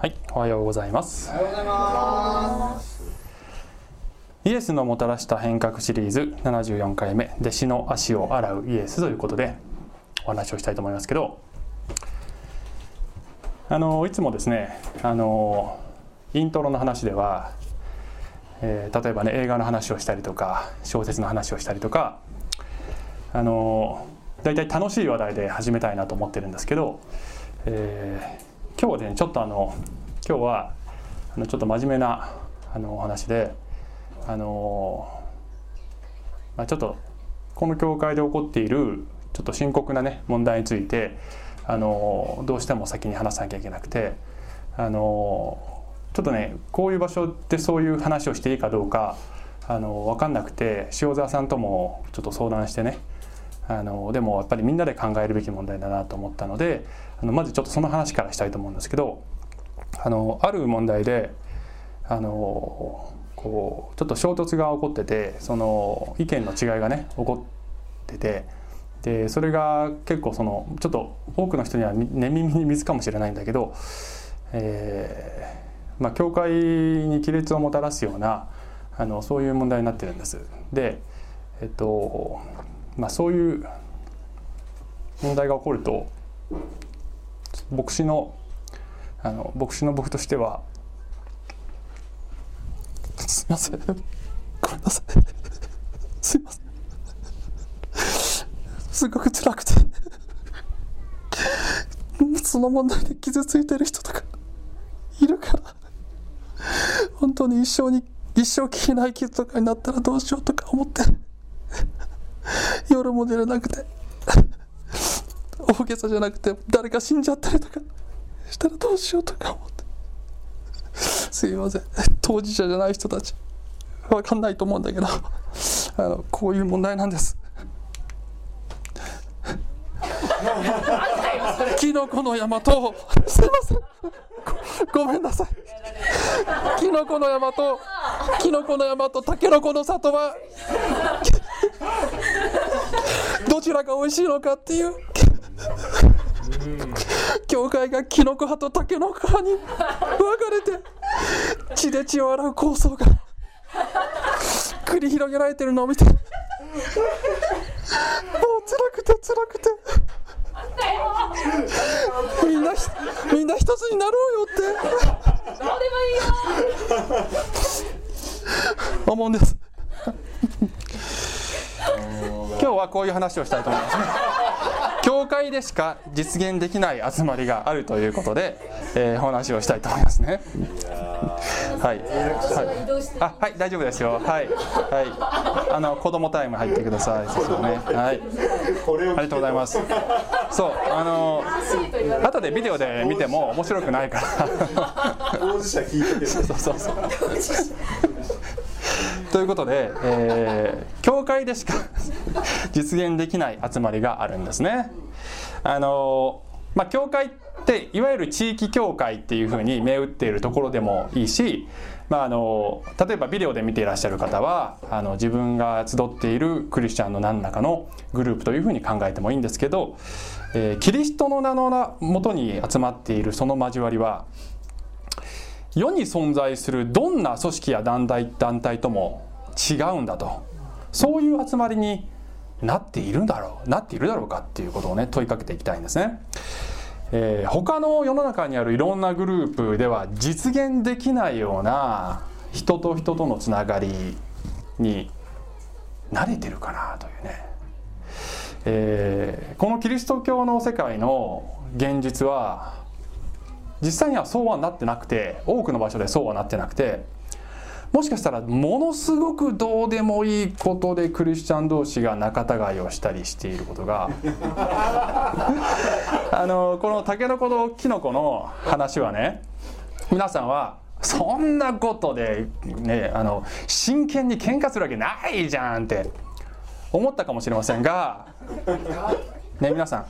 はい、おはようございます。おはようございます。イエスのもたらした変革シリーズ74回目弟子の足を洗うイエスということでお話をしたいと思いますけどあのいつもですねあのイントロの話では、えー例えばね映画の話をしたりとか小説の話をしたりとかあの大体楽しい話題で始めたいなと思ってるんですけど、えー今日はねちょっとあの今日はあのちょっと真面目なあのお話であのまあ、ちょっとこの教会で起こっているちょっと深刻なね問題についてあのどうしても先に話さなきゃいけなくてあのちょっとねこういう場所でそういう話をしていいかどうかあの分かんなくて塩沢さんともちょっと相談してねあのでもやっぱりみんなで考えるべき問題だなと思ったのであのまずちょっとその話からしたいと思うんですけどあのある問題であのこうちょっと衝突が起こっててその意見の違いがね起こっててでそれが結構そのちょっと多くの人には寝耳に水かもしれないんだけど、えーまあ、教会に亀裂をもたらすようなあのそういう問題になってるんです。でえっとまあ、そういう問題が起こると牧師のあの牧師の僕としてはすいません。ごめんなさい。すいません。すごく辛くて。その問題で傷ついてる人とかいるから。本当に一生に一生聞けない傷とかになったらどうしようとか思って。夜も寝れなくて。大げさじゃなくて誰か死んじゃったりとか。したらどうしようとか思って。すいません。当事者じゃない人たち。分かんないと思うんだけど。あのこういう問題なんです。キノコの山とすいません。ごごめんなさい。キノコの山とキノコの山とタケノコの里は。どちらが美味しいのかっていう教会がキノコ派とタケノコ派に分かれて血で血を洗う構想が繰り広げられてるのを見てもう辛くて辛くてみんなひみんな一つになろうよって。思うんです。今日はこういう話をしたいと思います。ね教会でしか実現できない集まりがあるということで、えーお話をしたいと思いますね。はい、はい、あはい大丈夫ですよ。はい。はい。あの子供タイム入ってくださいそうそうね。はい。ありがとうございます。そうあの後でビデオで見ても面白くないから。当事者聞いててそうそうそう。ということで、えー教会でしか実現できない集まりがあるんですね。あのまあ、教会っていわゆる地域教会っていうふうに銘打っているところでもいいし、まあ、あの例えばビデオで見ていらっしゃる方はあの自分が集っているクリスチャンの何らかのグループというふうに考えてもいいんですけど、えーキリストの名のもとに集まっているその交わりは世に存在するどんな組織や団体団体とも違うんだと。そういう集まりになっているんだろうなっているだろうかっていうことをね問いかけていきたいんですね。えー他の世の中にあるいろんなグループでは実現できないような人と人とのつながりに慣れてるかなというね、えーこのキリスト教の世界の現実は実際にはそうはなってなくて多くの場所でそうはなってなくてもしかしたらものすごくどうでもいいことでクリスチャン同士が仲違いをしたりしていることが あのこのタケノコとキノコの話はね皆さんはそんなことでねあの真剣に喧嘩するわけないじゃんって思ったかもしれませんがね皆さ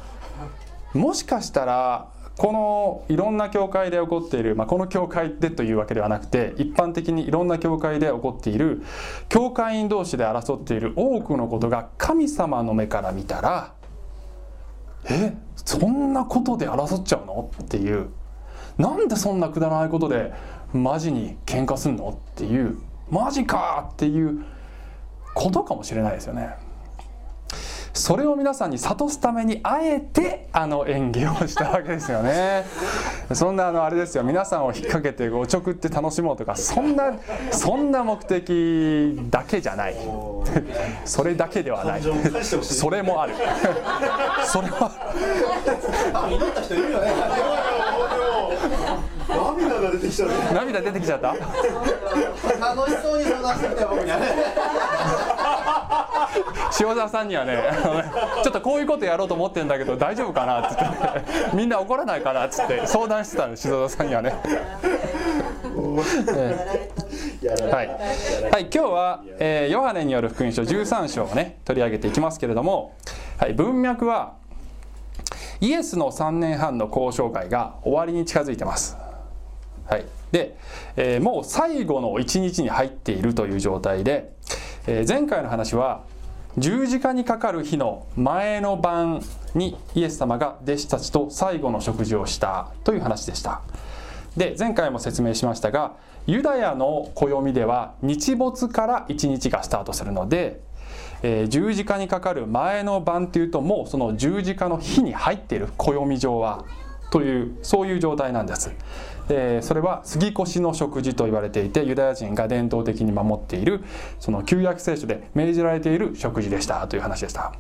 んもしかしたらこのいろんな教会で起こっている、まあ、この教会でというわけではなくて一般的にいろんな教会で起こっている教会員同士で争っている多くのことが神様の目から見たらえそんなことで争っちゃうの？っていうなんでそんなくだらないことでマジに喧嘩すんの？っていうマジか！っていうことかもしれないですよね。それを皆さんに諭すためにあえてあの演技をしたわけですよね。そんなあのあれですよ。皆さんを引っ掛けておちょくって楽しもうとかそんなそんな目的だけじゃない。それだけではない。それもある。それは祈った人いるよね。涙が出てきちゃう涙出てきちゃった？楽しそうに相談してきたよ僕にはね塩沢さんにはね ちょっとこういうことやろうと思ってるんだけど大丈夫かなっつってみんな怒らないかなっつって相談してたんです塩沢さんにはね。ええはい、はい、今日は、えーヨハネによる福音書13章をね取り上げていきますけれども、はい、文脈はイエスの3年半の交渉会が終わりに近づいてます。はい、で、えーもう最後の1日に入っているという状態で、えー前回の話は十字架にかかる日の前の晩にイエス様が弟子たちと最後の食事をしたという話でした。で前回も説明しましたがユダヤの暦では日没から1日がスタートするので、えー十字架にかかる前の晩っていうともうその十字架の日に入っている暦上はというそういう状態なんです、えーそれは杉越の食事と言われていてユダヤ人が伝統的に守っているその旧約聖書で命じられている食事でしたという話でした。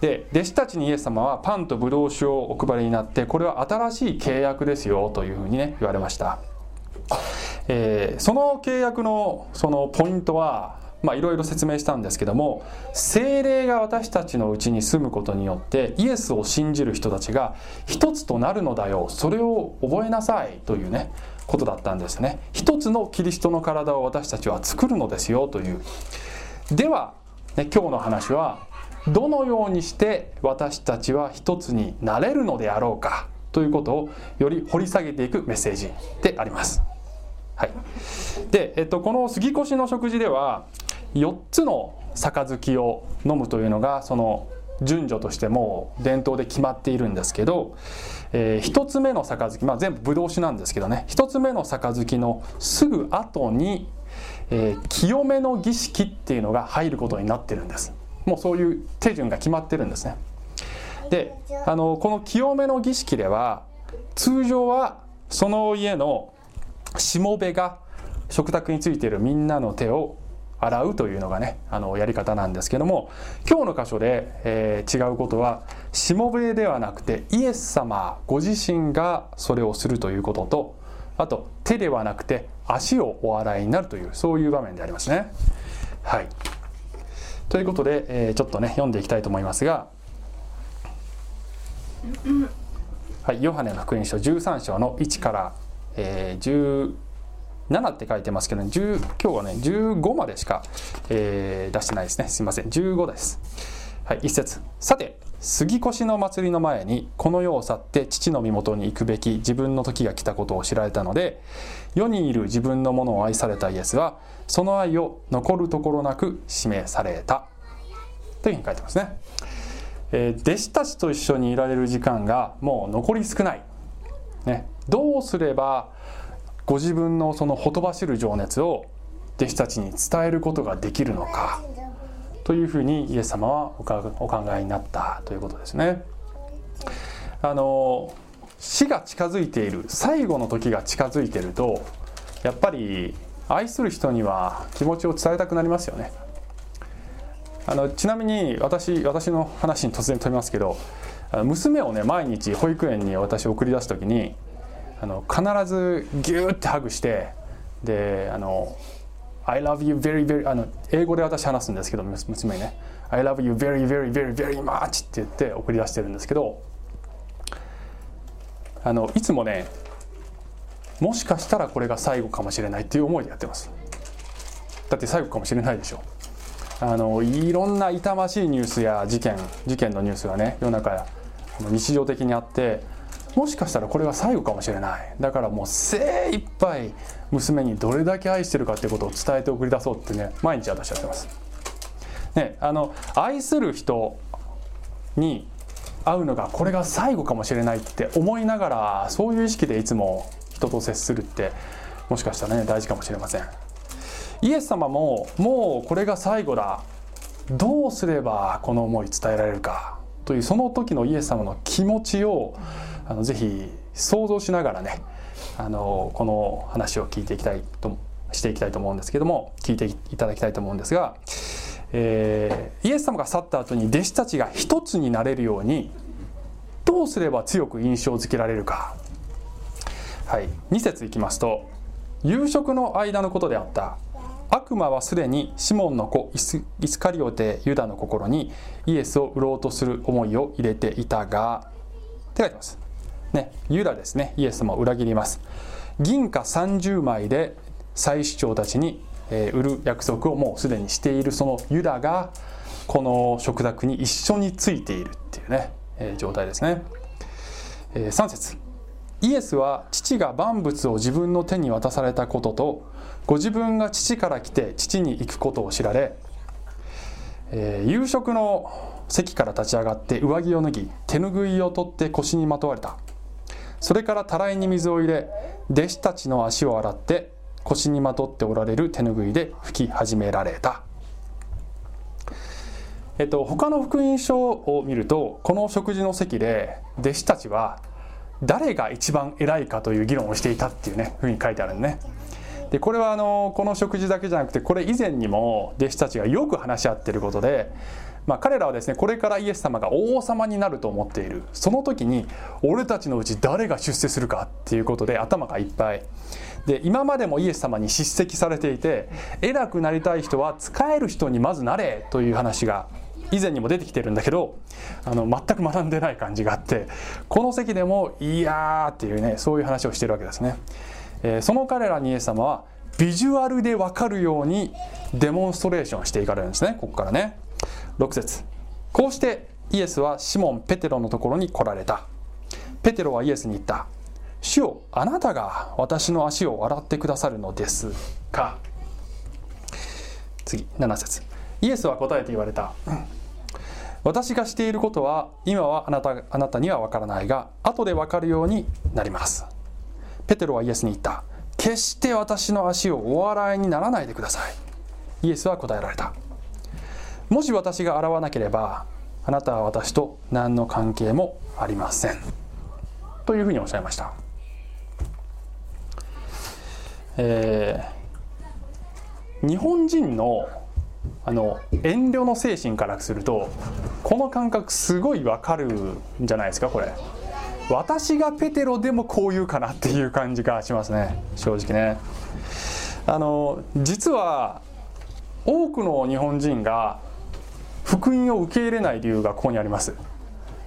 で弟子たちにイエス様はパンとブドウ酒をお配りになってこれは新しい契約ですよというふうにね言われました、えーその契約のそのポイントはまあいろいろ説明したんですけども精霊が私たちのうちに住むことによってイエスを信じる人たちが一つとなるのだよそれを覚えなさいというねことだったんですね。一つのキリストの体を私たちは作るのですよという。では、ね、今日の話はどのようにして私たちは一つになれるのであろうかということをより掘り下げていくメッセージであります。はい、で、えっと、この杉越の食事では4つの杯を飲むというのがその順序としてもう伝統で決まっているんですけど、え1つ目の杯、まあ、全部ブドウ酒なんですけどね。1つ目の杯のすぐ後に、えー清めの儀式っていうのが入ることになってるんです。もうそういう手順が決まってるんですね。であのこの清めの儀式では通常はその家のしもべが食卓についているみんなの手を洗うというのがねあのやり方なんですけども今日の箇所で、えー違うことはしもべではなくてイエス様ご自身がそれをするということとあと手ではなくて足をお洗いになるというそういう場面でありますね。はいということで、えーちょっとね読んでいきたいと思いますが、はい、ヨハネの福音書13章の1から、えー7って書いてますけど、10今日はね15までしか、えー出してないですね。すいません。15です。はい、一節。さて杉越の祭りの前にこの世を去って父の身元に行くべき自分の時が来たことを知られたので世にいる自分のものを愛されたイエスはその愛を残るところなく示された。というふうに書いてますね。えー弟子たちと一緒にいられる時間がもう残り少ない、ね、どうすればご自分のそのほとばしる情熱を弟子たちに伝えることができるのかというふうにイエス様はお考えになったということですね。あの死が近づいている最後の時が近づいているとやっぱり愛する人には気持ちを伝えたくなりますよね。あのちなみに私私の話に突然飛びますけど娘をね毎日保育園に私送り出す時にあの必ずギューってハグしてであの「I love you very very」あの英語で私話すんですけど娘にね「I love you very very very very much」って言って送り出してるんですけどあのいつもねもしかしたらこれが最後かもしれないっていう思いでやってます。だって最後かもしれないでしょ。あのいろんな痛ましいニュースや事件事件のニュースがね世の中日常的にあってもしかしたらこれが最後かもしれない。だからもう精一杯娘にどれだけ愛してるかっていうことを伝えて送り出そうってね毎日私やってます。ね、あの愛する人に会うのがこれが最後かもしれないって思いながらそういう意識でいつも人と接するってもしかしたらね大事かもしれません。イエス様ももうこれが最後だ。どうすればこの思い伝えられるかというその時のイエス様の気持ちをあのぜひ想像しながらねあのこの話を聞いていきたいとしていきたいと思うんですけども聞いていただきたいと思うんですが、えー、イエス様が去った後に弟子たちが一つになれるようにどうすれば強く印象づけられるか、はい、2節いきますと夕食の間のことであった。悪魔はすでにシモンの子イスカリオテユダの心にイエスを売ろうとする思いを入れていたがって書いてます。ねユダですね。イエスも裏切ります。銀貨30枚で祭司長たちにえ売る約束をもうすでにしているそのユダがこの食卓に一緒についているっていうね、え状態ですね、え3節。イエスは父が万物を自分の手に渡されたこととご自分が父から来て父に行くことを知られ、えー、夕食の席から立ち上がって上着を脱ぎ手ぬぐいを取って腰にまとわれた。それからたらいに水を入れ弟子たちの足を洗って腰にまとっておられる手ぬぐいで拭き始められた。えっと、他の福音書を見るとこの食事の席で弟子たちは誰が一番偉いかという議論をしていたっていうねふうに書いてあるんでね。でこれはあのこの食事だけじゃなくてこれ以前にも弟子たちがよく話し合っていることで、まあ、彼らはですねこれからイエス様が王様になると思っている。その時に俺たちのうち誰が出世するかっていうことで頭がいっぱい。で今までもイエス様に叱責されていて偉くなりたい人は使える人にまずなれという話が以前にも出てきてるんだけどあの全く学んでない感じがあってこの席でも「いやー」っていうねそういう話をしてるわけですね。えー、その彼らにイエス様はビジュアルで分かるようにデモンストレーションしていかれるんですねここからね。6節。こうしてイエスはシモン・ペテロのところに来られた。ペテロはイエスに言った。主よあなたが私の足を洗ってくださるのですか。次7節。イエスは答えて言われた、私がしていることは今はあなたあなたには分からないが後で分かるようになります。ペテロはイエスに言った。決して私の足をお笑いにならないでください。イエスは答えられた。もし私が洗わなければあなたは私と何の関係もありません。というふうにおっしゃいました、えー、日本人のあの遠慮の精神からするとこの感覚すごいわかるんじゃないですかこれ。私がペテロでもこう言うかなっていう感じがしますね正直ね。あの実は多くの日本人が福音を受け入れない理由がここにあります。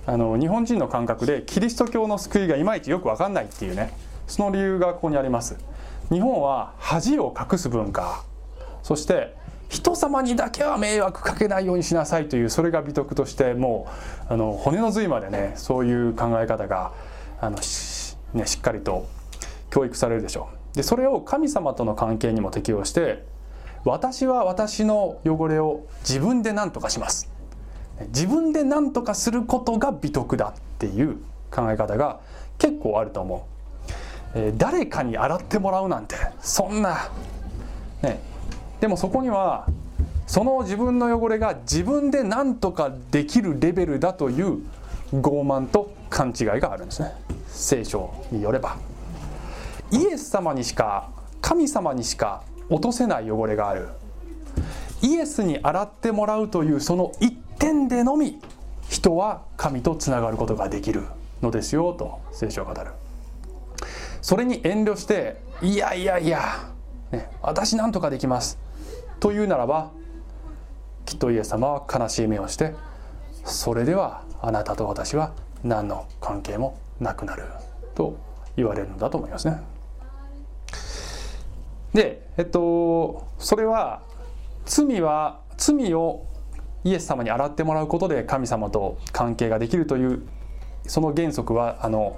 あの日本人の感覚でキリスト教の救いがいまいちよく分かんないっていうねその理由がここにあります。日本は恥を隠す文化そして人様にだけは迷惑かけないようにしなさいというそれが美徳としてもうあの骨の髄までねそういう考え方があのし,、ね、しっかりと教育されるでしょう。でそれを神様との関係にも適用して私は私の汚れを自分で何とかします。自分で何とかすることが美徳だっていう考え方が結構あると思う、えー、誰かに洗ってもらうなんてそんな。ね。でもそこにはその自分の汚れが自分で何とかできるレベルだという傲慢と勘違いがあるんですね。聖書によれば。イエス様にしか神様にしか落とせない汚れがあるイエスに洗ってもらうというその一点でのみ人は神とつながることができるのですよと聖書を語るそれに遠慮していやいやいや、ね、私なんとかできますというならばきっとイエス様は悲しい目をしてそれではあなたと私は何の関係もなくなると言われるのだと思いますね。でえっとそれは罪は罪をイエス様に洗ってもらうことで神様と関係ができるというその原則はあの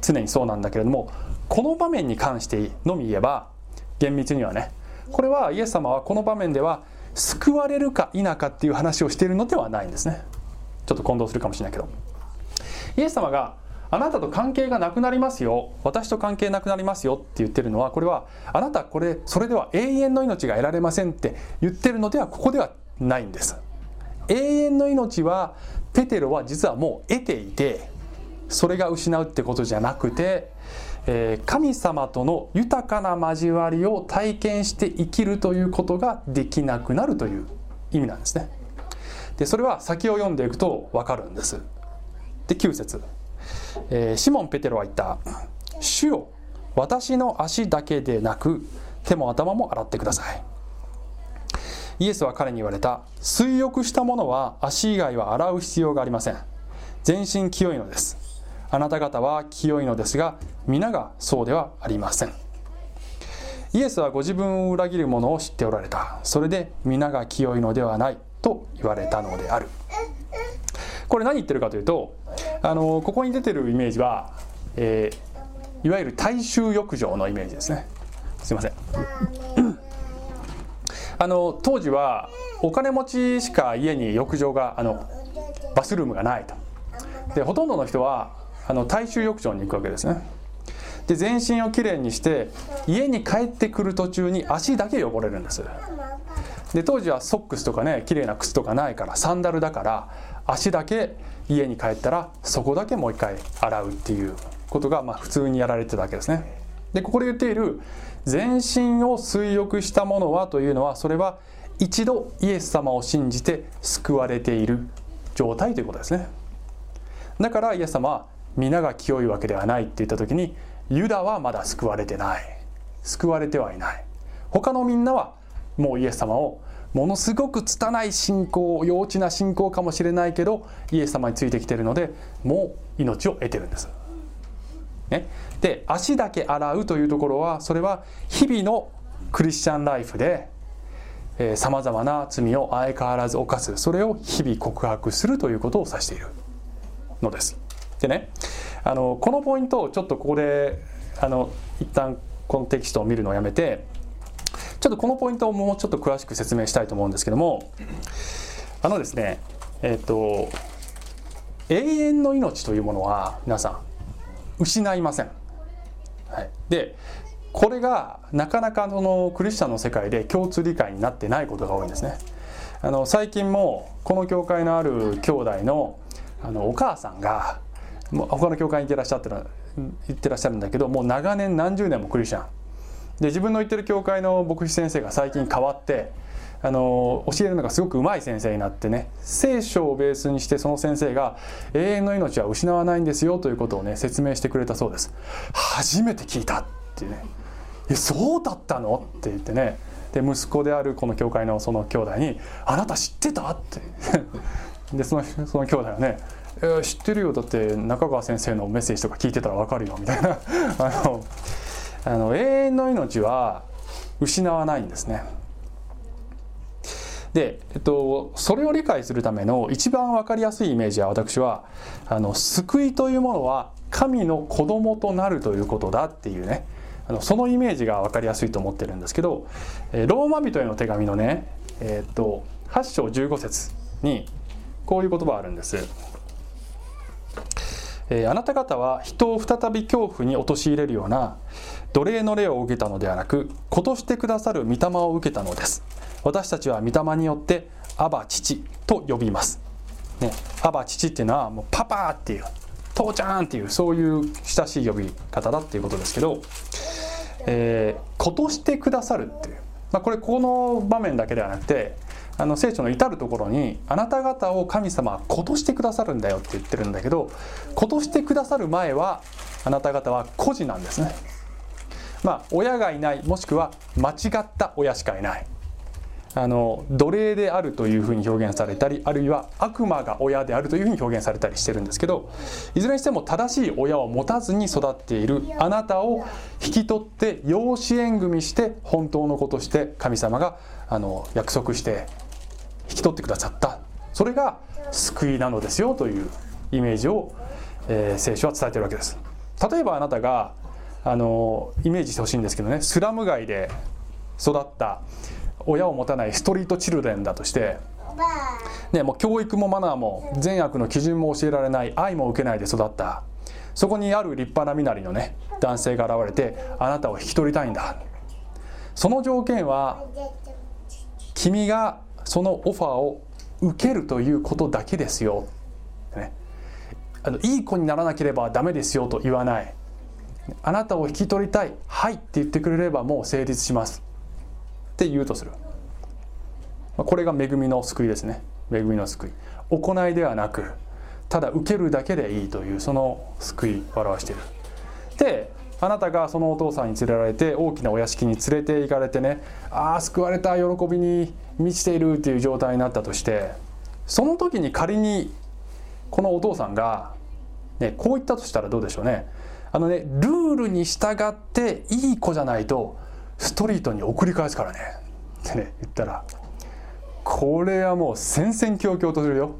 常にそうなんだけれどもこの場面に関してのみ言えば厳密にはねこれはイエス様はこの場面では救われるか否かっていう話をしているのではないんですね。ちょっと混同するかもしれないけど。イエス様があなたと関係がなくなりますよ。私と関係なくなりますよって言ってるのはこれはあなたこれそれでは永遠の命が得られませんって言ってるのではここではないんです。永遠の命はペテロは実はもう得ていてそれが失うってことじゃなくて、えー神様との豊かな交わりを体験して生きるということができなくなるという意味なんですね。でそれは先を読んでいくと分かるんです。で9節、えーシモン・ペテロは言った「主よ私の足だけでなく手も頭も洗ってください」イエスは彼に言われた水浴した者は足以外は洗う必要がありません。全身清いのです。あなた方は清いのですが皆がそうではありません。イエスはご自分を裏切る者を知っておられた。それで皆が清いのではないと言われたのである。これ何言ってるかというとあのここに出てるイメージは、えーいわゆる大衆浴場のイメージですね。すいません。あの当時はお金持ちしか家に浴場があのバスルームがないと。でほとんどの人はあの大衆浴場に行くわけですね。で全身をきれいにして家に帰ってくる途中に足だけ汚れるんです。で当時はソックスとかね綺麗な靴とかないからサンダルだから足だけ家に帰ったらそこだけもう一回洗うっていうことがまあ普通にやられてたわけですね。でここで言っている全身を水浴したものはというのはそれは一度イエス様を信じて救われている状態ということですね。だからイエス様は皆が清いわけではないって言った時にユダはまだ救われてない。救われてはいない。他のみんなはもうイエス様をものすごく拙い信仰幼稚な信仰かもしれないけどイエス様についてきてるのでもう命を得てるんです、ね、で足だけ洗うというところはそれは日々のクリスチャンライフでさまざまな罪を相変わらず犯す。それを日々告白するということを指しているのです。でねあのこのポイントをちょっとここであの一旦このテキストを見るのをやめてちょっとこのポイントをもうちょっと詳しく説明したいと思うんですけどもあのですねえっ、と永遠の命というものは皆さん失いません、はい、でこれがなかなかそのクリスチャンの世界で共通理解になってないことが多いんですね。あの最近もこの教会のある兄弟のあのお母さんがもう他の教会に行ってらっしゃってる行ってらっしゃるんだけどもう長年何十年もクリスチャンで自分の行ってる教会の牧師先生が最近変わってあの教えるのがすごくうまい先生になってね聖書をベースにしてその先生が永遠の命は失わないんですよということをね説明してくれたそうです初めて聞いたっていうね「えそうだったの?」って言ってねで息子であるこの教会のその兄弟に「あなた知ってた?」って でそのその兄弟はね「えー知ってるよだって中川先生のメッセージとか聞いてたら分かるよ」みたいな あのあの永遠の命は失わないんですね。で、えっと、それを理解するための一番分かりやすいイメージは私はあの救いというものは神の子供となるということだっていうねあのそのイメージが分かりやすいと思ってるんですけどえローマ人への手紙のね、えーっと8章15節にこういう言葉あるんです。えーあなた方は人を再び恐怖に陥れるような奴隷の霊を受けたのではなく子としてくださる御霊を受けたのです。私たちは御霊によってアバ父と呼びます、ね、アバ父っていうのはもうパパっていう父ちゃんっていうそういう親しい呼び方だっていうことですけど、えー子としてくださるっていう、まあ、これこの場面だけではなくてあの聖書の至る所にあなた方を神様は子としてくださるんだよって言ってるんだけど子としてくださる前はあなた方は孤児なんですね。まあ親がいないもしくは間違った親しかいない。あの奴隷であるというふうに表現されたりあるいは悪魔が親であるというふうに表現されたりしてるんですけどいずれにしても正しい親を持たずに育っているあなたを引き取って養子縁組して本当の子として神様があの約束して引き取ってくださった。それが救いなのですよというイメージを、えー聖書は伝えているわけです。例えばあなたがあのイメージしてほしいんですけどね。スラム街で育った親を持たないストリートチルドレンだとして、ね、もう教育もマナーも善悪の基準も教えられない愛も受けないで育った。そこにある立派な身なりのね男性が現れてあなたを引き取りたいんだ。その条件は君がそのオファーを受けるということだけですよ、ね、あのいい子にならなければダメですよと言わない。あなたを引き取りたい。はいって言ってくれればもう成立します。って言うとする。これが恵みの救いですね。恵みの救い。行いではなくただ受けるだけでいいというその救いを表している。であなたがそのお父さんに連れられて大きなお屋敷に連れて行かれてねああ救われた喜びに満ちているっていう状態になったとしてその時に仮にこのお父さんが、ね、こう言ったとしたらどうでしょうね。あのねルールに従っていい子じゃないとストリートに送り返すからね。ってね言ったらこれはもう戦々恐々とするよ。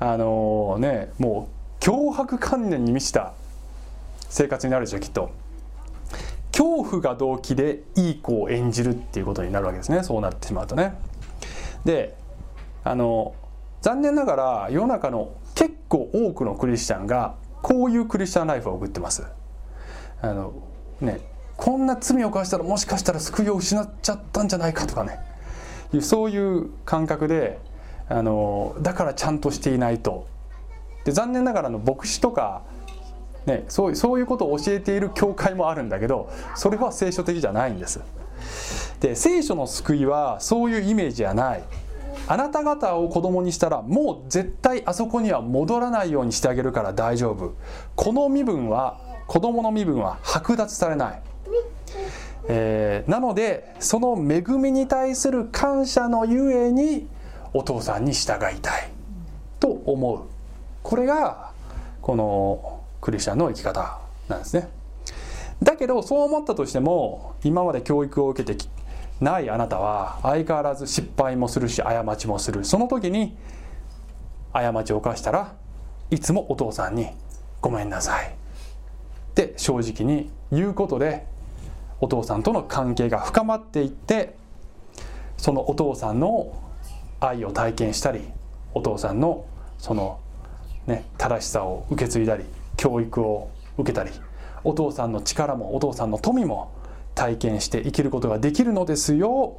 あのー、ねもう脅迫観念に満ちた生活になるでしょきっと。恐怖が動機でいい子を演じるっていうことになるわけですね。そうなってしまうとね。であの残念ながら世の中の結構多くのクリスチャンがこういうクリスチャンライフを送ってます。あのねこんな罪を犯したらもしかしたら救いを失っちゃったんじゃないかとかね。そういう感覚であのだからちゃんとしていないと。で残念ながらの牧師とか、ね、そうそういうことを教えている教会もあるんだけどそれは聖書的じゃないんです。で聖書の救いはそういうイメージじゃない。あなた方を子供にしたらもう絶対あそこには戻らないようにしてあげるから大丈夫。この身分は子供の身分は剥奪されない。えー、なのでその恵みに対する感謝のゆえにお父さんに従いたいと思う。これがこのクリスチャンの生き方なんですね。だけどそう思ったとしても今まで教育を受けてないあなたは相変わらず失敗もするし過ちもする。その時に過ちを犯したらいつもお父さんに「ごめんなさい」って正直に言うことでお父さんとの関係が深まっていってそのお父さんの愛を体験したりお父さんのその、ね、正しさを受け継いだり教育を受けたりお父さんの力もお父さんの富も体験して生きることができるのですよ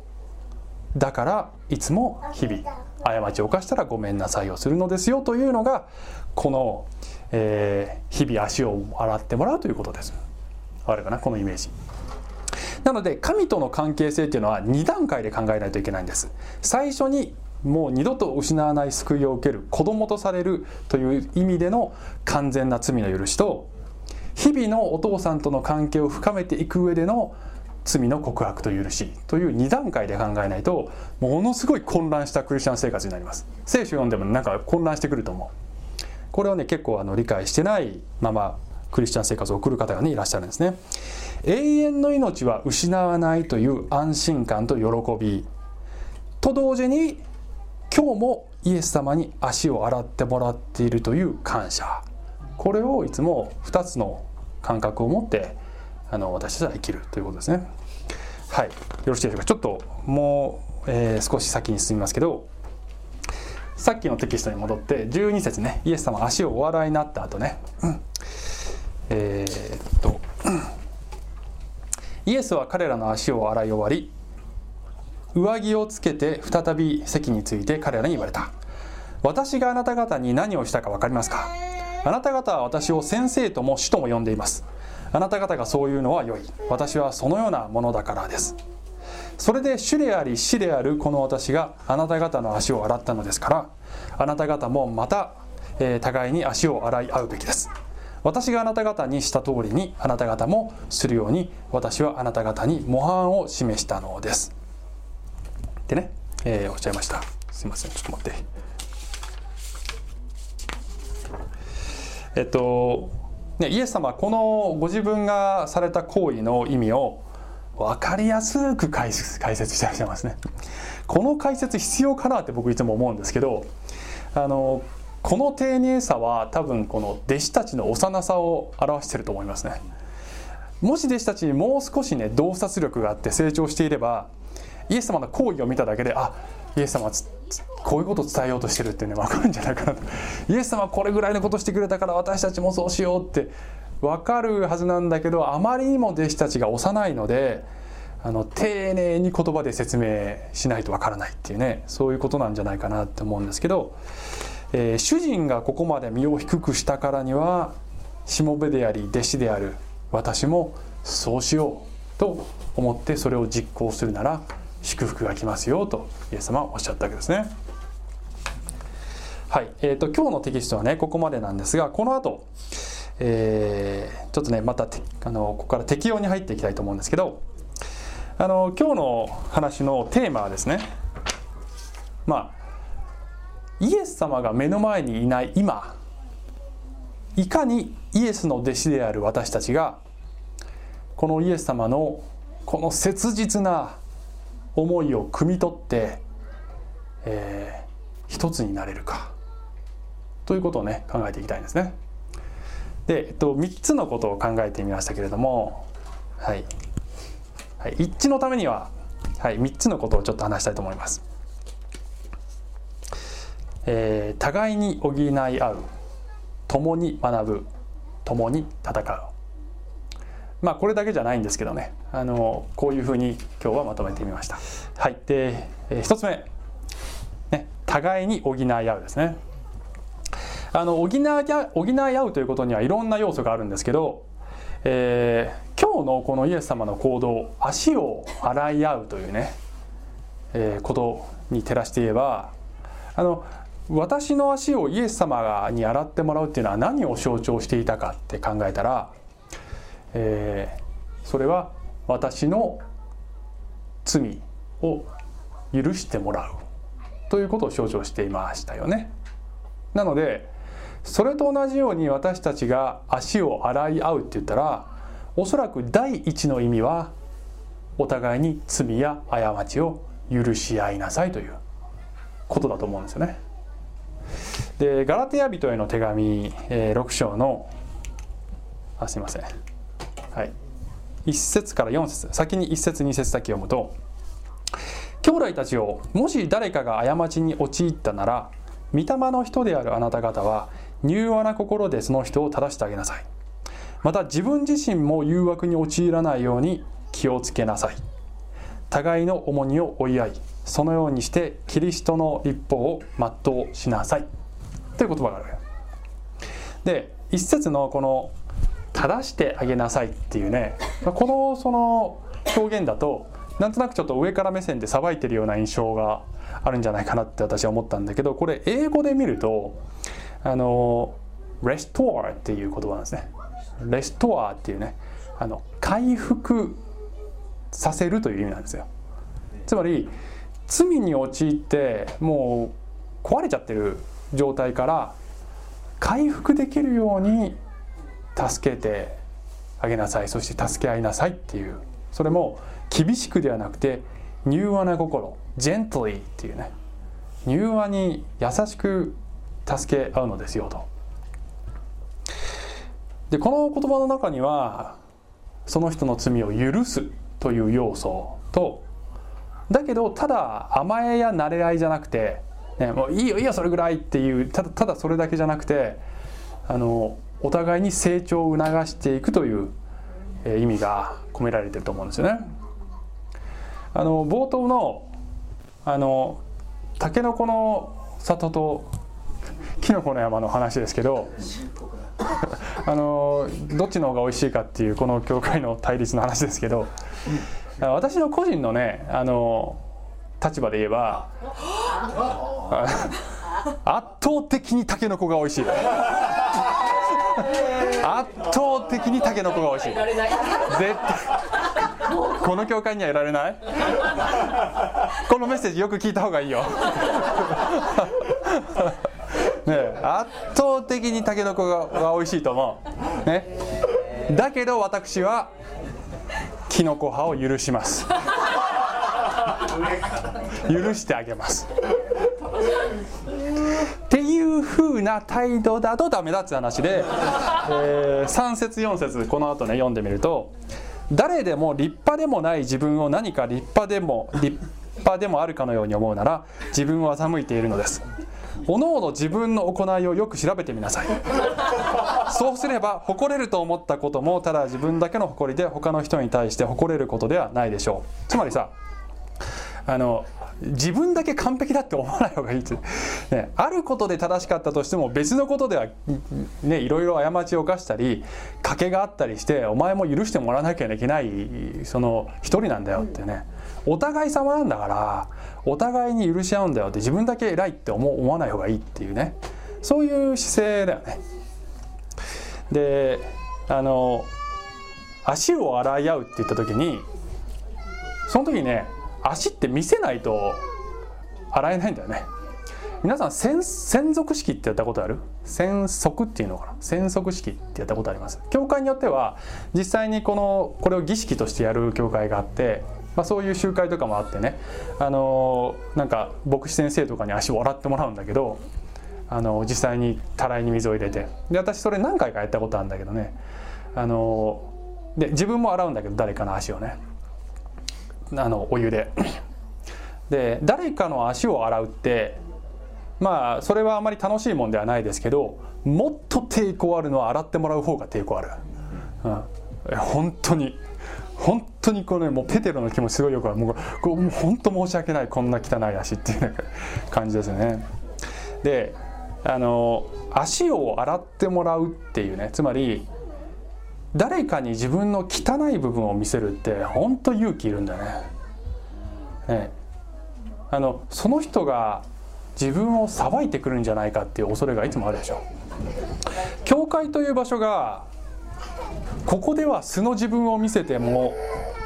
だからいつも日々過ちを犯したらごめんなさいをするのですよというのがこの、えー、日々足を洗ってもらうということです。あるかな？このイメージ。なので神との関係性っていうのは2段階で考えないといけないんです最初にもう二度と失わない救いを受ける子供とされるという意味での完全な罪の許しと日々のお父さんとの関係を深めていく上での罪の告白と許しという2段階で考えないとものすごい混乱したクリスチャン生活になります聖書読んでもなんか混乱してくると思うこれをね結構あの理解してないままクリスチャン生活を送る方がねいらっしゃるんですね永遠の命は失わないという安心感と喜びと同時に今日もイエス様に足を洗ってもらっているという感謝。これをいつも2つの感覚を持ってあの私たちは生きるということですね。はい。よろしいでしょうか。ちょっともう、えー、少し先に進みますけどさっきのテキストに戻って12節ね。イエス様足をお洗いになった後ね、うん、えー、っと、イエスは彼らの足を洗い終わり上着をつけて再び席について彼らに言われた。私があなた方に何をしたか分かりますか？あなた方は私を先生とも主とも呼んでいます。あなた方がそういうのは良い。私はそのようなものだからです。それで主であり死であるこの私があなた方の足を洗ったのですからあなた方もまた、えー、互いに足を洗い合うべきです。私があなた方にした通りにあなた方もするように私はあなた方に模範を示したのです。ってね、えー、おっしゃいました。すいません。ちょっと待って。えっとね、イエス様はこのご自分がされた行為の意味を分かりやすく解説解説してらっしゃいますね。この解説必要かなって僕いつも思うんですけどあのこの丁寧さは多分この弟子たちの幼さを表してると思いますね。もし弟子たちにもう少しね洞察力があって成長していればイエス様の行為を見ただけであイエス様はこういうことを伝えようとしてるってね分かるんじゃないかな。とイエス様はこれぐらいのことしてくれたから私たちもそうしようって分かるはずなんだけどあまりにも弟子たちが幼いのであの丁寧に言葉で説明しないと分からないっていうねそういうことなんじゃないかなって思うんですけど、えー、主人がここまで身を低くしたからにはしもべであり弟子である私もそうしようと思ってそれを実行するなら祝福が来ますよとイエス様はおっしゃったわけですね。はい、えーと、今日のテキストはねここまでなんですがこの後、えー、ちょっとねまたあのここから適用に入っていきたいと思うんですけどあの今日の話のテーマはですねまあイエス様が目の前にいない今いかにイエスの弟子である私たちがこのイエス様のこの切実な思いを汲み取って、えー、一つになれるかということをね考えていきたいんですね。で、えっと、3つのことを考えてみましたけれども、はい、はい、一致のためには、はい、3つのことをちょっと話したいと思います。えー、互いに補い合う共に学ぶ共に戦うまあこれだけじゃないんですけどね。あのこういうふうに今日はまとめてみました。はい。で、えー、1つ目、ね、互いに補い合うですね。あの補い補い合うということにはいろんな要素があるんですけど、えー、今日のこのイエス様の行動足を洗い合うというね、えー、ことに照らして言えばあの私の足をイエス様に洗ってもらうっていうのは何を象徴していたかって考えたら、えー、それは私の罪を許してもらうということを象徴していましたよね。なのでそれと同じように私たちが足を洗い合うって言ったらおそらく第一の意味はお互いに罪や過ちを許し合いなさいということだと思うんですよね。でガラテヤ人への手紙、えー、6章のあすいませんはい。1節から4節。先に1節2節だけ読むと兄弟たちをもし誰かが過ちに陥ったなら御霊の人であるあなた方は柔和な心でその人を正してあげなさい。また自分自身も誘惑に陥らないように気をつけなさい。互いの重荷を追い合いそのようにしてキリストの立法を全うしなさい。という言葉があるで一節のこの「正してあげなさい」っていうねこのその表現だとなんとなくちょっと上から目線でさばいてるような印象があるんじゃないかなって私は思ったんだけどこれ英語で見るとあの「レストア」っていう言葉なんですね。レストアっていうねあの回復させるという意味なんですよ。つまり罪に陥ってもう壊れちゃってる状態から回復できるように助けてあげなさい。そして助け合いなさいっていう。それも厳しくではなくて柔和な心。gently っていうね。柔和に優しく助け合うのですよと。でこの言葉の中にはその人の罪を許すという要素とだけどただ甘えや慣れ合いじゃなくて、ね、もういいよいいよそれぐらいっていうただただそれだけじゃなくてあのお互いに成長を促していくという意味が込められてると思うんですよね。あの冒頭のあのタケノコの里とキノコの山の話ですけど あのどっちの方が美味しいかっていうこの教会の対立の話ですけど私の個人のねあの立場で言えば圧倒的にタケノコが美味しい圧倒的にタケノコが美味しい。絶対。この教会にはいられない？このメッセージよく聞いた方がいいよ。ね圧倒的にタケノコが美味しいと思う。ね。だけど私はキノコ派を許します。許してあげます。っていう風な態度だとダメだって話で、えー、3節4節この後ね読んでみると誰でも立派でもない自分を何か立派でもぱでもあるかのように思うなら自分を欺いているのです。おのおの自分の行いをよく調べてみなさい。そうすれば誇れると思ったこともただ自分だけの誇りで他の人に対して誇れることではないでしょう。つまりさあの自分だけ完璧だって思わない方がいいって、ね、あることで正しかったとしても別のことでは、ね、いろいろ過ちを犯したり賭けがあったりしてお前も許してもらわなきゃいけないその一人なんだよってね。お互い様なんだからお互いに許し合うんだよって自分だけ偉いって思わない方がいいっていうね。そういう姿勢だよね。であの足を洗い合うって言った時にその時ね足って見せないと洗えないんだよね。皆さん専属式ってやったことある？専属っていうのかな？専属式ってやったことあります。教会によっては実際にこのこれを儀式としてやる教会があってまあ、そういう集会とかもあってね、あのなんか牧師先生とかに足を洗ってもらうんだけど、あの実際にたらいに水を入れて。で私それ何回かやったことあるんだけどね、あので自分も洗うんだけど誰かの足をね。あのお湯で。で誰かの足を洗うってまあそれはあまり楽しいもんではないですけどもっと抵抗あるのは洗ってもらう方が抵抗ある、うん、本当に。本当にこのねもうペテロの気持ちすごいよくあるもうもう本当申し訳ないこんな汚い足っていう感じですね。であの足を洗ってもらうっていうねつまり誰かに自分の汚い部分を見せるって本当勇気いるんだね。ね。あのその人が自分を裁いてくるんじゃないかっていう恐れがいつもあるでしょ。教会という場所がここでは素の自分を見せても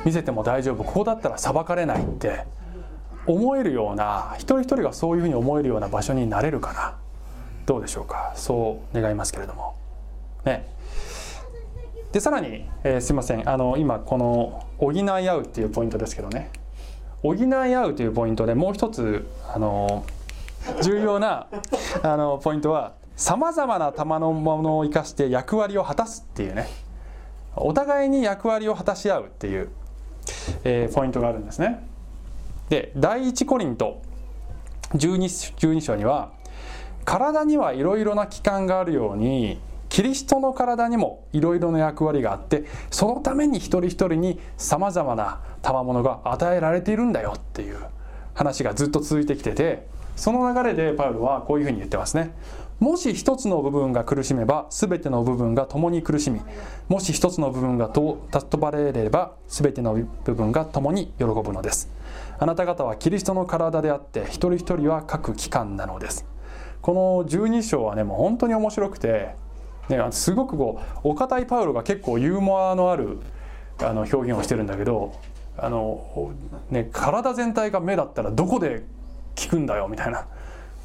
見せても大丈夫。ここだったら裁かれないって思えるような一人一人がそういうふうに思えるような場所になれるかな。どうでしょうか。そう願いますけれども。ね。でさらに、えー、すいません。あの今この補い合うっていうポイントですけどね。補い合うというポイントでもう一つあの重要な あのポイントはさまざまな玉のものを生かして役割を果たすっていうね。お互いに役割を果たし合うっていう、えー、ポイントがあるんですね。で第一コリント 12, 12章には体にはいろいろな器官があるようにキリストの体にもいろいろな役割があってそのために一人一人にさまざまな賜物が与えられているんだよっていう話がずっと続いてきててその流れでパウロはこういうふうに言ってますね。もし一つの部分が苦しめば全ての部分が共に苦しみもし一つの部分が尊ばれれば全ての部分が共に喜ぶのですあなた方はキリストの体であって一人一人は各機関なのですこの12章はねもう本当に面白くて、ね、すごくこうお堅いパウロが結構ユーモアのあるあの表現をしてるんだけどあの、ね、体全体が目だったらどこで効くんだよみたいな。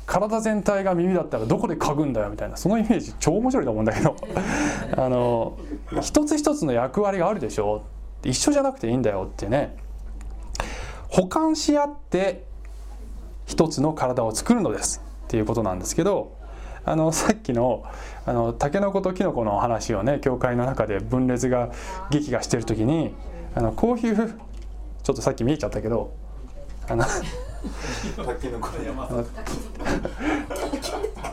体全体が耳だったらどこで嗅ぐんだよみたいな。そのイメージ超面白いと思うんだけど。あの一つ一つの役割があるでしょ。一緒じゃなくていいんだよってね。補完し合って一つの体を作るのですっていうことなんですけどあのさっきのあのタケノコとキノコの話をね教会の中で分裂が劇がしてる時にあのこういうちょっとさっき見えちゃったけどあの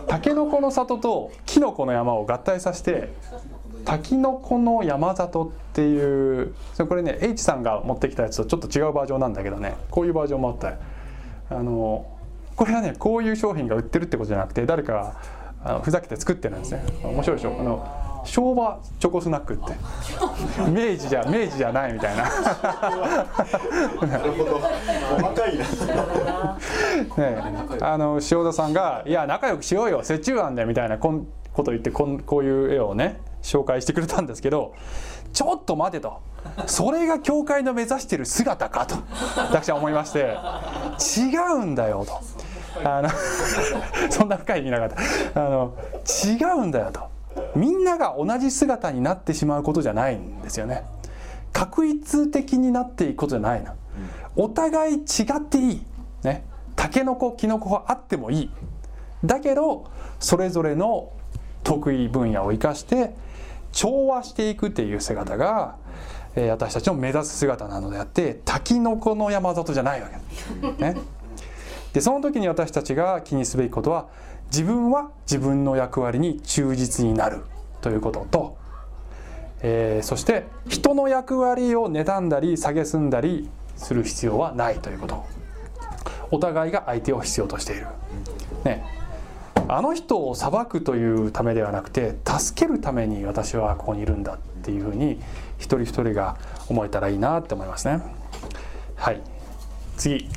タケノコの里。とキノコの山を合体させてタキノコの山里っていうこれね H さんが持ってきたやつとちょっと違うバージョンなんだけどねこういうバージョンもあった。あのこれはねこういう商品が売ってるってことじゃなくて誰かがあのふざけて作ってるんですね。面白いでしょ？あの昭和チョコスナックって。明治じゃ明治じゃないみたいな。なるほど。細かいな。ねあの塩田さんが「いや仲良くしようよ。折衷案で」みたいなこんこと言ってこんこういう絵をね紹介してくれたんですけどちょっと待てと。それが教会の目指してる姿かと私は思いまして違うんだよとあの そんな深い意味なかった。あの違うんだよと。みんなが同じ姿になってしまうことじゃないんですよね。確一的になっていくことじゃないの。お互い違っていい。ね。タケノコキノコがあってもいい。だけどそれぞれの得意分野を生かして調和していくっていう姿が、えー私たちの目指す姿なのであって滝の子の山里じゃないわけ。です、ね、でその時に私たちが気にすべきことは自分は自分の役割に忠実になるということと、えーそして人の役割を妬んだり蔑んだりする必要はないということ。お互いが相手を必要としている、ね、あの人を裁くというためではなくて助けるために私はここにいるんだっていうふうに一人一人が思えたらいいなって思いますね。はい。次、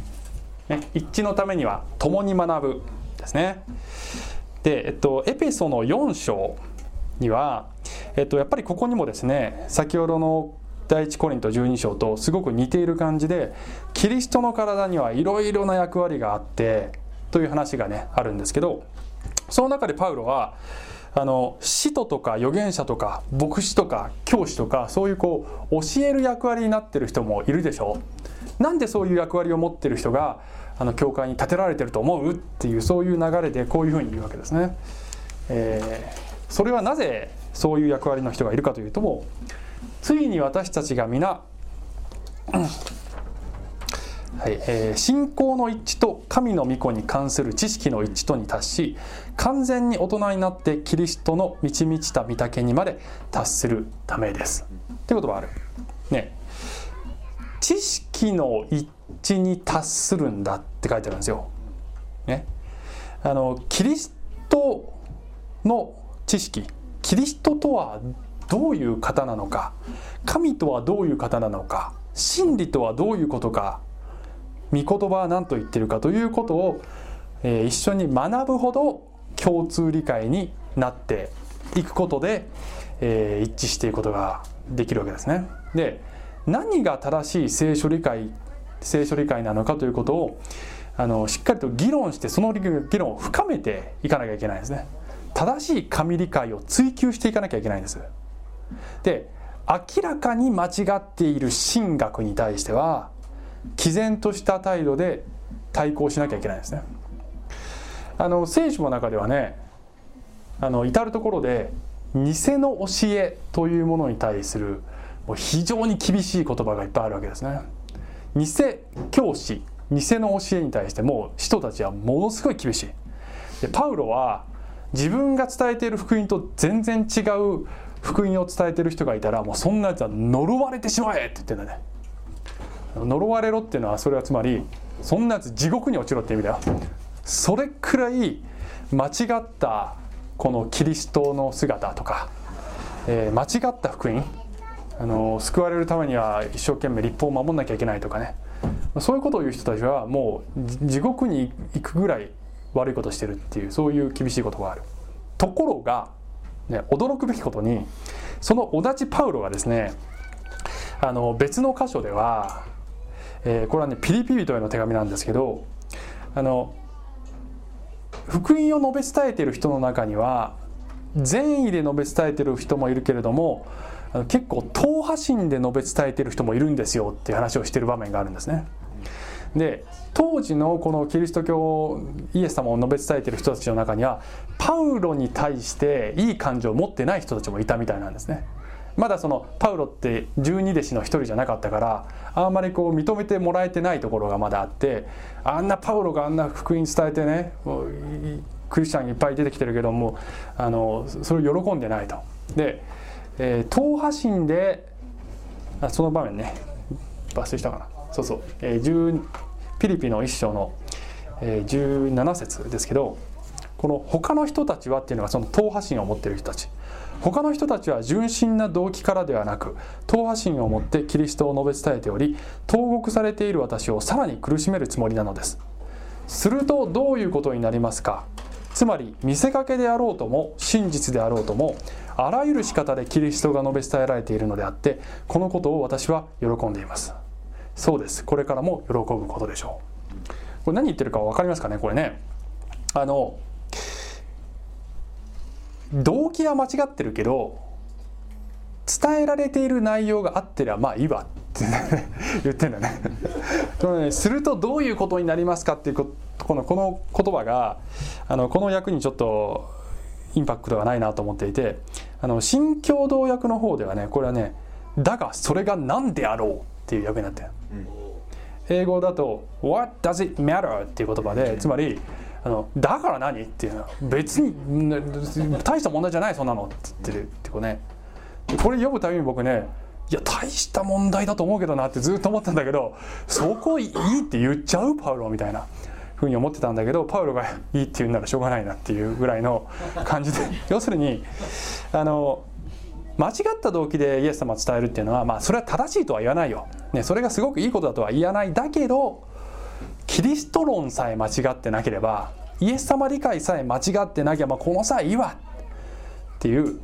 ね、一致のためには共に学ぶですね。で、えっと、エペソの4章には、えっと、やっぱりここにもですね先ほどの第一コリント12章とすごく似ている感じでキリストの体にはいろいろな役割があってという話がねあるんですけどその中でパウロはあの使徒とか預言者とか牧師とか教師とかそういうこう教える役割になってる人もいるでしょう。なんでそういう役割を持ってる人があの教会に立てられてると思うっていうそういう流れでこういうふうに言うわけですね。えーそれはなぜそういう役割の人がいるかというともついに私たちが皆 はいえー信仰の一致と神の御子に関する知識の一致とに達し完全に大人になってキリストの満ち満ちた御岳にまで達するためです。っていうことがある。ね知識の一致に達するんだって書いてあるんですよ。ね、あのキリストの知識キリストとはどういう方なのか神とはどういう方なのか真理とはどういうことか御言葉は何と言ってるかということを、えー一緒に学ぶほど共通理解になっていくことで、えー一致していくことができるわけですね。で何が正しい聖書理解聖書理解なのかということをあのしっかりと議論してその議論を深めていかなきゃいけないんですね。正しい神理解を追求していかなきゃいけないんです。で明らかに間違っている神学に対しては毅然とした態度で対抗しなきゃいけないんですね。あの聖書の中ではねあの至る所で偽の教えというものに対するもう非常に厳しい言葉がいっぱいあるわけですね。偽教師偽の教えに対してもう人たちはものすごい厳しい。でパウロは自分が伝えている福音と全然違う福音を伝えてる人がいたらもうそんなやつは呪われてしまえって言ってんだね。呪われろっていうのはそれはつまりそんなやつ地獄に落ちろって意味だよそれくらい間違ったこのキリストの姿とか、えー間違った福音あの救われるためには一生懸命立法を守んなきゃいけないとかね。そういうことを言う人たちはもう地獄に行くぐらい悪いことをしてるっていうそういう厳しいことがある。ところが、ね、驚くべきことにその同じパウロがですねあの別の箇所では、えーこれはねピリピ人への手紙なんですけどあの福音を述べ伝えている人の中には善意で述べ伝えている人もいるけれどもあの結構党派心で述べ伝えている人もいるんですよっていう話をしている場面があるんですね。で当時のこのキリスト教イエス様を述べ伝えている人たちの中にはパウロに対していい感情を持ってない人たちもいたみたいなんですね。まだそのパウロって十二弟子の一人じゃなかったからあんまりこう認めてもらえてないところがまだあってあんなパウロがあんな福音伝えてねクリスチャンいっぱい出てきてるけどもあのそれを喜んでないと。で、えー党派心であその場面ね。抜粋したかな。そうそう、えー、ピリピの一章の、えー17節ですけどこの他の人たちはっていうのがその党派心を持っている人たち。他の人たちは純真な動機からではなく党派心を持ってキリストを述べ伝えており投獄されている私をさらに苦しめるつもりなのです。するとどういうことになりますか。つまり見せかけであろうとも真実であろうともあらゆる仕方でキリストが述べ伝えられているのであってこのことを私は喜んでいます。そうです。これからも喜ぶことでしょう。これ何言ってるか分かりますかね？これね。あの動機は間違ってるけど伝えられている内容があってりゃまあいいわ。っ て言ってんだね。そのねするとどういうことになりますかっていうここのこの言葉があのこの役にちょっとインパクトがないなと思っていてあの新共同訳の方ではねこれはねだがそれが何であろうっていう訳になってる、英語だと「What does it matter?」っていう言葉でつまりあのだから何っていうのは別にん大した問題じゃないそんなのって言ってるってこうね。これ読むたびに僕ねいや大した問題だと思うけどなってずっと思ったんだけどそこいいって言っちゃうパウロみたいなふうに思ってたんだけどパウロがいいって言うならしょうがないなっていうぐらいの感じで。要するにあの間違った動機でイエス様を伝えるっていうのは、まあ、それは正しいとは言わないよ、ね、それがすごくいいことだとは言わないだけどキリスト論さえ間違ってなければイエス様理解さえ間違ってなきゃ、まあ、この際いいわっていう。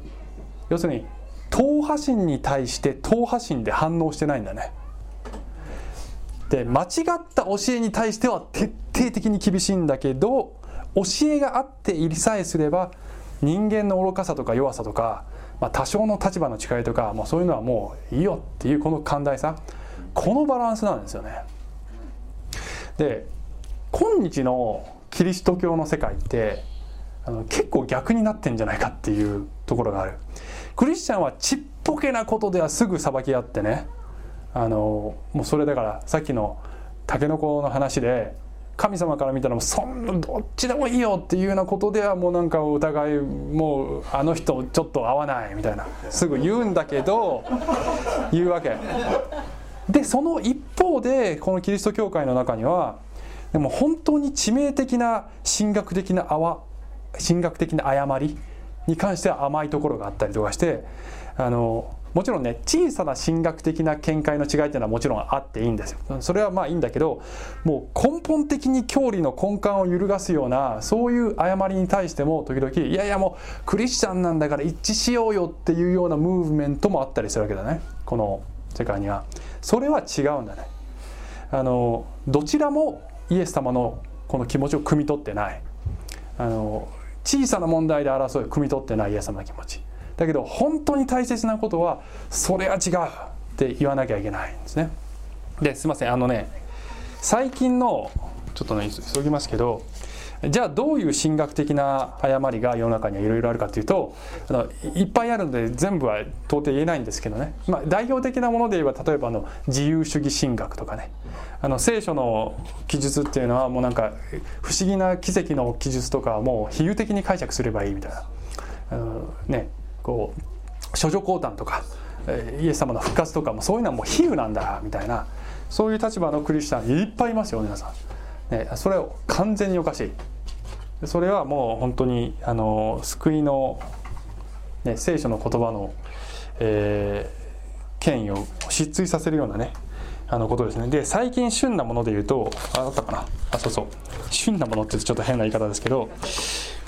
要するに党派心に対して党派心で反応してないんだねで間違った教えに対しては徹底的に厳しいんだけど教えがあっていりさえすれば人間の愚かさとか弱さとか、まあ、多少の立場の違いとか、まあ、そういうのはもういいよっていうこの寛大さ。このバランスなんですよね。で今日のキリスト教の世界ってあの結構逆になってんじゃないかっていうところがある。クリスチャンはちっぽけなことではすぐ裁き合ってねあのもうそれだからさっきのタケノコの話で神様から見たらもうそんなどっちでもいいよっていうようなことではもうなんかお互いもうあの人ちょっと合わないみたいなすぐ言うんだけど言うわけ。でその一方でこのキリスト教会の中にはでも本当に致命的な神学的なあ神学的な誤りに関しては甘いところがあったりとかしてあのもちろんね小さな神学的な見解の違いっていうのはもちろんあっていいんですよ。それはまあいいんだけどもう根本的に教理の根幹を揺るがすようなそういう誤りに対しても時々いやいやもうクリスチャンなんだから一致しようよっていうようなムーブメントもあったりするわけだね。この世界には。それは違うんだね。あのどちらもイエス様のこの気持ちを汲み取ってない。あの小さな問題で争い汲み取ってないイエス様の気持ち。だけど本当に大切なことはそれは違うって言わなきゃいけないんですね。ですいませんあのね最近のちょっとね急ぎますけどじゃあどういう神学的な誤りが世の中にはいろいろあるかというとあのいっぱいあるので全部は到底言えないんですけどね、まあ、代表的なもので言えば例えばあの自由主義神学とかね。あの聖書の記述っていうのはもうなんか不思議な奇跡の記述とかはもう比喩的に解釈すればいいみたいな。あのね。こう処女降誕とかイエス様の復活とかもそういうのはもう比喩なんだみたいなそういう立場のクリスチャンいっぱいいますよ皆さん、ね、それは完全におかしい。それはもう本当にあの救いの、ね、聖書の言葉の、えー、権威を失墜させるようなねあのことですね。で最近旬なもので言うとあったかな？あそうそう。旬なものってちょっと変な言い方ですけど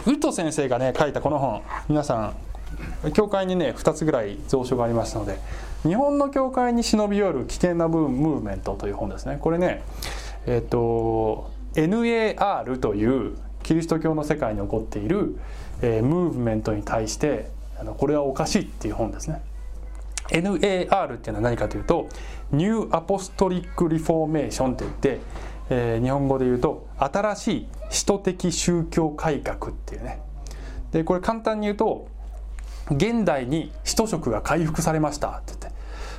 ウッド先生がね書いたこの本皆さん教会にね2つぐらい蔵書がありましたので日本の教会に忍び寄る危険なムーブメントという本ですねこれねえっ、と NAR というキリスト教の世界に起こっている、えー、ムーブメントに対してあのこれはおかしいっていう本ですね。NAR っていうのは何かというとニューアポストリック・リフォーメーションって言って、えー、日本語で言うと新しい使徒的宗教改革っていうねでこれ簡単に言うと現代に使徒職が回復されましたって言って。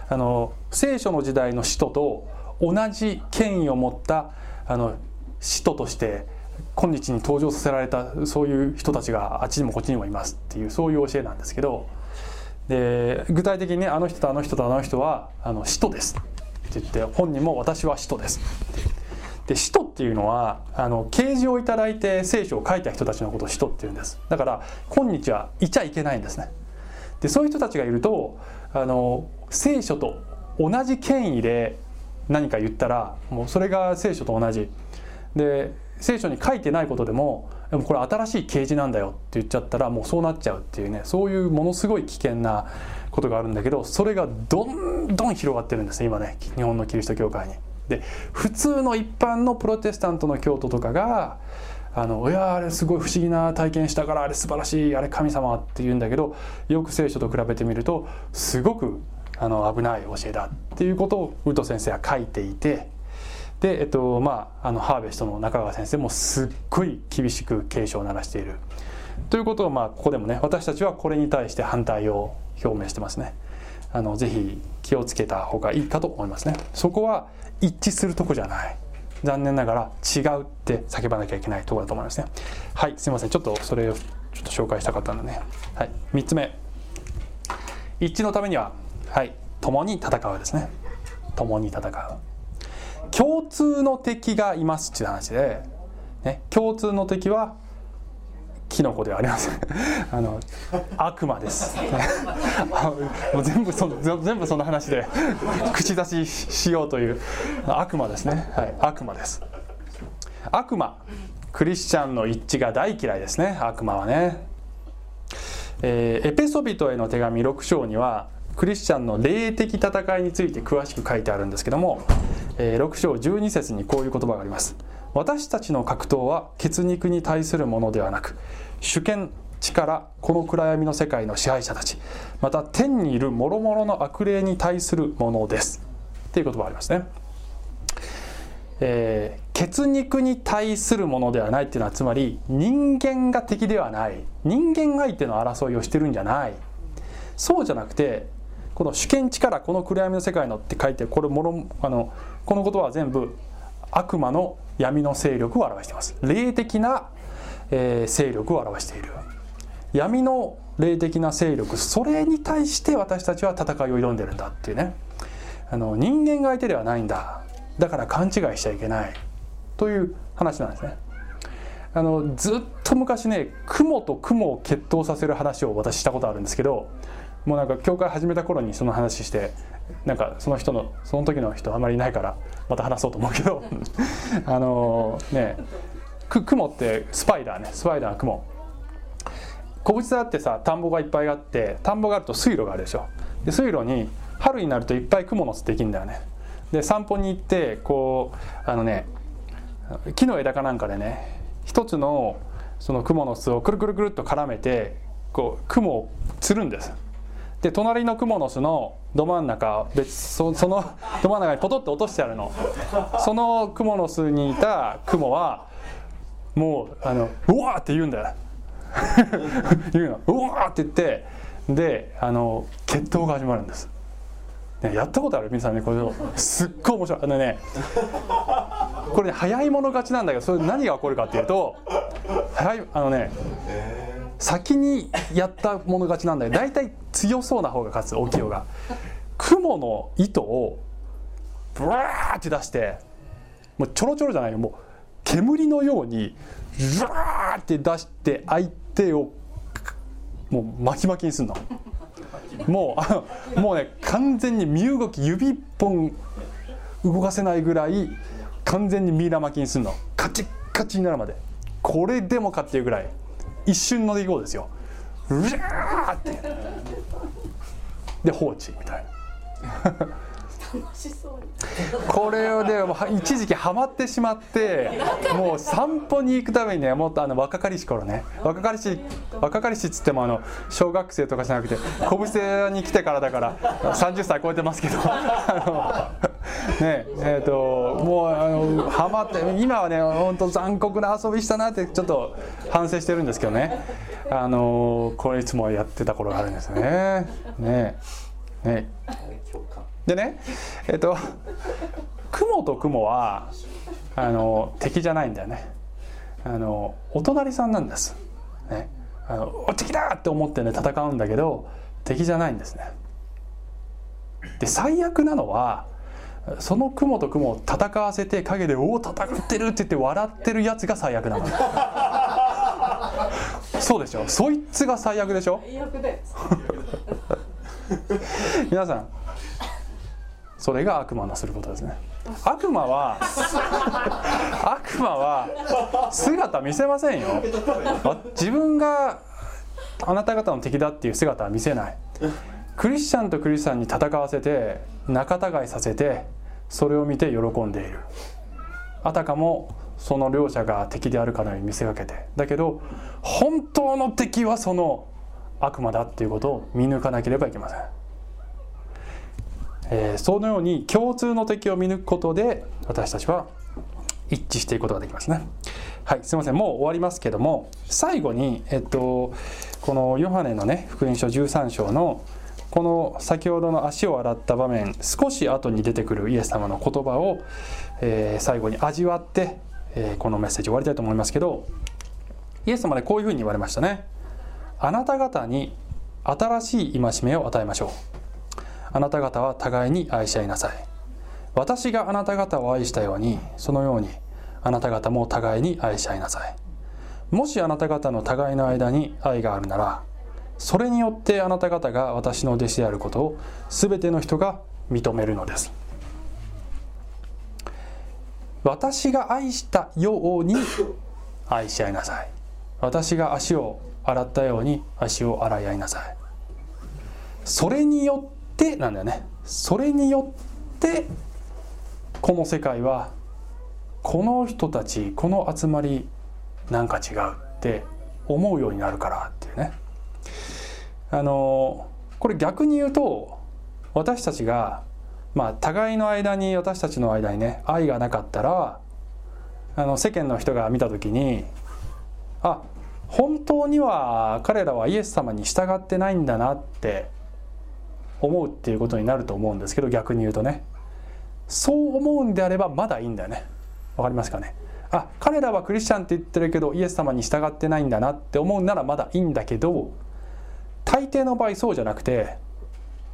あの聖書の時代の使徒と同じ権威を持ったあの使徒として今日に登場させられたそういう人たちがあっちにもこっちにもいますっていうそういう教えなんですけど。で具体的にねあの人とあの人とあの人はあの使徒ですって言って本人も私は使徒ですってで使徒っていうのはあの啓示をいただいて聖書を書いた人たちのことを使徒っていうんです。だから今日はいちゃいけないんですね。でそういう人たちがいるとあの聖書と同じ権威で何か言ったらもうそれが聖書と同じ。で聖書に書いてないことでもでもこれ新しい啓示なんだよって言っちゃったらもうそうなっちゃうっていうねそういうものすごい危険なことがあるんだけどそれがどんどん広がってるんです今ね日本のキリスト教会に。で普通の一般のプロテスタントの教徒とかがあのいやあれすごい不思議な体験したからあれ素晴らしいあれ神様って言うんだけどよく聖書と比べてみるとすごくあの危ない教えだっていうことをウト先生は書いていてで、えっとまあ、あのハーベストの中川先生もすっごい厳しく警鐘を鳴らしている。ということを、まあ、ここでもね私たちはこれに対して反対を表明してますね。あのぜひ気をつけた方がいいかと思いますね。そこは一致するとこじゃない。残念ながら違うって叫ばなきゃいけないところだと思いますね。はいすいません。ちょっとそれをちょっと紹介したかったんで。ねはい3つ目。一致のためにははい共に戦うですね。共に戦う。共通の敵がいますっていう話で、ね、共通の敵はキノコではありません。あの悪魔です、もう全部その全部その話で口出ししようという悪魔ですね。はい悪魔です。悪魔。クリスチャンの一致が大嫌いですね。悪魔はね、えーエペソビトへの手紙6章にはクリスチャンの霊的戦いについて詳しく書いてあるんですけども、えー6章12節にこういう言葉があります。私たちの格闘は血肉に対するものではなく主権力この暗闇の世界の支配者たちまた天にいる諸々の悪霊に対するものです。っていう言葉がありますね。えー血肉に対するものではないっていうのはつまり人間が敵ではない。人間相手の争いをしてるんじゃない。そうじゃなくてこの主権力この暗闇の世界のって書いてこれもろあのこの言葉は全部悪魔の闇の勢力を表しています。霊的な、えー勢力を表している。闇の霊的な勢力それに対して私たちは戦いを挑んでるんだっていうね。あの人間が相手ではないんだ。だから勘違いしちゃいけない。という話なんですね。あのずっと昔ね雲と雲を決闘させる話を私したことあるんですけどもうなんか教会始めた頃にその話してなんかその人のその時の人あまりいないからまた話そうと思うけど。あのねく雲ってスパイダーね。スパイダーの雲。小淵沢ってさ田んぼがいっぱいあって田んぼがあると水路があるでしょ。で水路に春になるといっぱいクモの巣できるんだよね。で散歩に行ってこうあのね木の枝かなんかでね一つのそのクモの巣をくるくるくるっと絡めてこうクモを釣るんです。で隣のクモの巣のど真ん中別そ そのど真ん中にポトッと落としてあるの。そのクモの巣にいたクモはもうあのうわーって言うんだよ。言うの。うわーって言ってであの決闘が始まるんです、ね、やったことある？皆さんねこれすっごい面白い。あのねこれね早い者勝ちなんだけどそれ何が起こるかっていうと早いあのね先にやった者勝ちなんだよ。大体強そうな方が勝つ大きい方が。雲の糸をブワーって出してもうちょろちょろじゃないよ。もう煙のようにブワーって出して相手をもう巻き巻きにすんの。もうあのもうね完全に身動き指一本動かせないぐらい完全にミイラ巻きにすんの。カチッカチになるまで。これでもかっていうぐらい。一瞬の出来事ですよ。うわーって。で放置みたいな。これをねもうは一時期ハマってしまってもう散歩に行くためにねもっとあの若かりし頃ね若かりし若かりしっつってもあの小学生とかじゃなくて小布施に来てからだから30歳超えてますけどあのねえっ、ともうあのハマって今はね本当残酷な遊びしたなってちょっと反省してるんですけどね。あのこれいつもやってた頃があるんですよね。ね。ねでねえっと雲と雲はあの敵じゃないんだよね。あのお隣さんなんです、ね、あのお敵だって思ってね戦うんだけど敵じゃないんですね。で最悪なのはその雲と雲を戦わせて陰で「おお戦ってる」って言って笑ってるやつが最悪なのそうでしょ？そいつが最悪でしょ？最悪だよ。皆さんそれが悪魔のすることですね。悪魔は悪魔は姿見せませんよ。自分があなた方の敵だっていう姿は見せない。クリスチャンとクリスチャンに戦わせて仲違いさせてそれを見て喜んでいる。あたかもその両者が敵であるかのように見せかけて。だけど本当の敵はその悪魔だっていうことを見抜かなければいけません。えーそのように共通の敵を見抜くことで私たちは一致していくことができますね。はい、すみません、もう終わりますけども、最後に、えっと、このヨハネのね、福音書13章のこの先ほどの足を洗った場面少し後に出てくるイエス様の言葉を、えー、最後に味わって、えー、このメッセージ終わりたいと思いますけどイエス様でこういうふうに言われましたね。あなた方に新しい戒めを与えましょう。あなた方は互いに愛し合いなさい。私があなた方を愛したようにそのようにあなた方も互いに愛し合いなさい。もしあなた方の互いの間に愛があるならそれによってあなた方が私の弟子であることを全ての人が認めるのです。私が愛したように愛し合いなさい。私が足を洗ったように足を洗い合いなさい。それによってなんだよね。それによってこの世界はこの人たちこの集まりなんか違うって思うようになるからっていうね。あのこれ逆に言うと私たちがまあ互いの間に私たちの間にね愛がなかったらあの世間の人が見た時にあ本当には彼らはイエス様に従ってないんだなって思うっていうことになると思うんですけど逆に言うとね。そう思うんであればまだいいんだよね。わかりますかね。あ彼らはクリスチャンって言ってるけどイエス様に従ってないんだなって思うならまだいいんだけど大抵の場合そうじゃなくて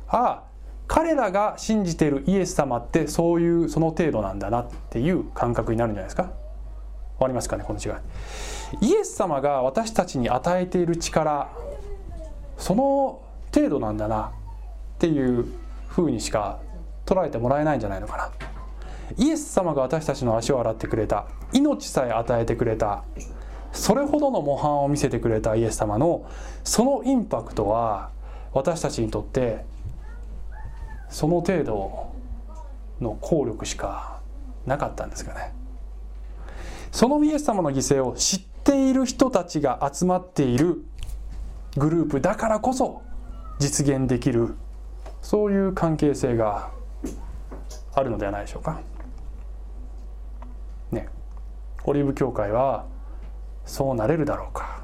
ああ彼らが信じているイエス様ってそういうその程度なんだなっていう感覚になるんじゃないですか。わかりますかねこの違い。イエス様が私たちに与えている力その程度なんだな。っていうふうにしか捉えてもらえないんじゃないのかな。イエス様が私たちの足を洗ってくれた。命さえ与えてくれた。それほどの模範を見せてくれた。イエス様の。そのインパクトは私たちにとって。その程度の効力しかなかったんですかね。そのイエス様の犠牲を知っている人たちが集まっているグループだからこそ実現できるそういう関係性があるのではないでしょうか。ね、オリーブ教会はそうなれるだろうか。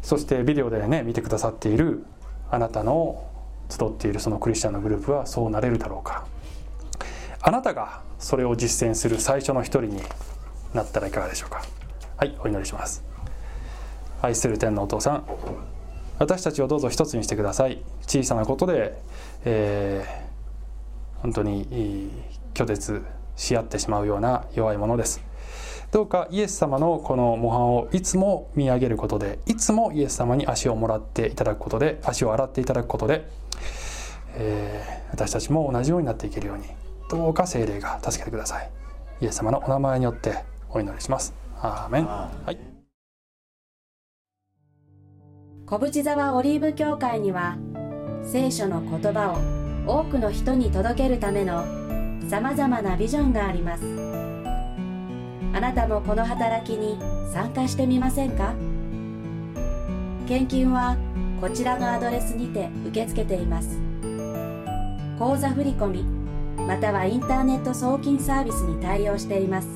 そしてビデオでね見てくださっているあなたの集っているそのクリスチャンのグループはそうなれるだろうか。あなたがそれを実践する最初の一人になったらいかがでしょうか。はいお祈りします。愛する天のお父さん私たちをどうぞ一つにしてください。小さなことで、えー、本当に拒絶し合ってしまうような弱いものです。どうかイエス様のこの模範をいつも見上げることでいつもイエス様に足をもらっていただくことで足を洗っていただくことで、えー、私たちも同じようになっていけるようにどうか精霊が助けてください。イエス様のお名前によってお祈りします。アーメン。はい小淵沢オリーブ教会には聖書の言葉を多くの人に届けるためのさまざまなビジョンがあります。あなたもこの働きに参加してみませんか？献金はこちらのアドレスにて受け付けています。口座振込またはインターネット送金サービスに対応しています。